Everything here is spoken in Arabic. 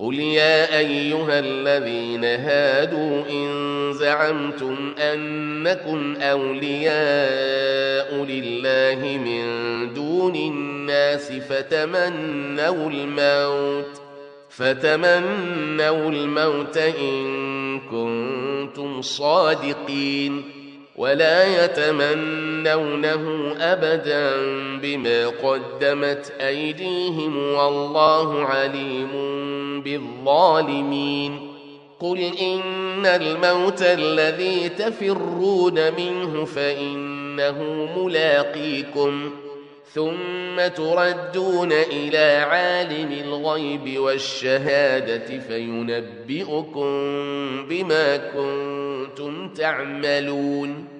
قل يا أيها الذين هادوا إن زعمتم أنكم أولياء لله من دون الناس فتمنوا الموت فتمنوا الموت إن كنتم صادقين ولا يتمنونه أبدا بما قدمت أيديهم والله عليم بالظالمين. قل إن الموت الذي تفرون منه فإنه ملاقيكم ثم تردون إلى عالم الغيب والشهادة فينبئكم بما كنتم تعملون.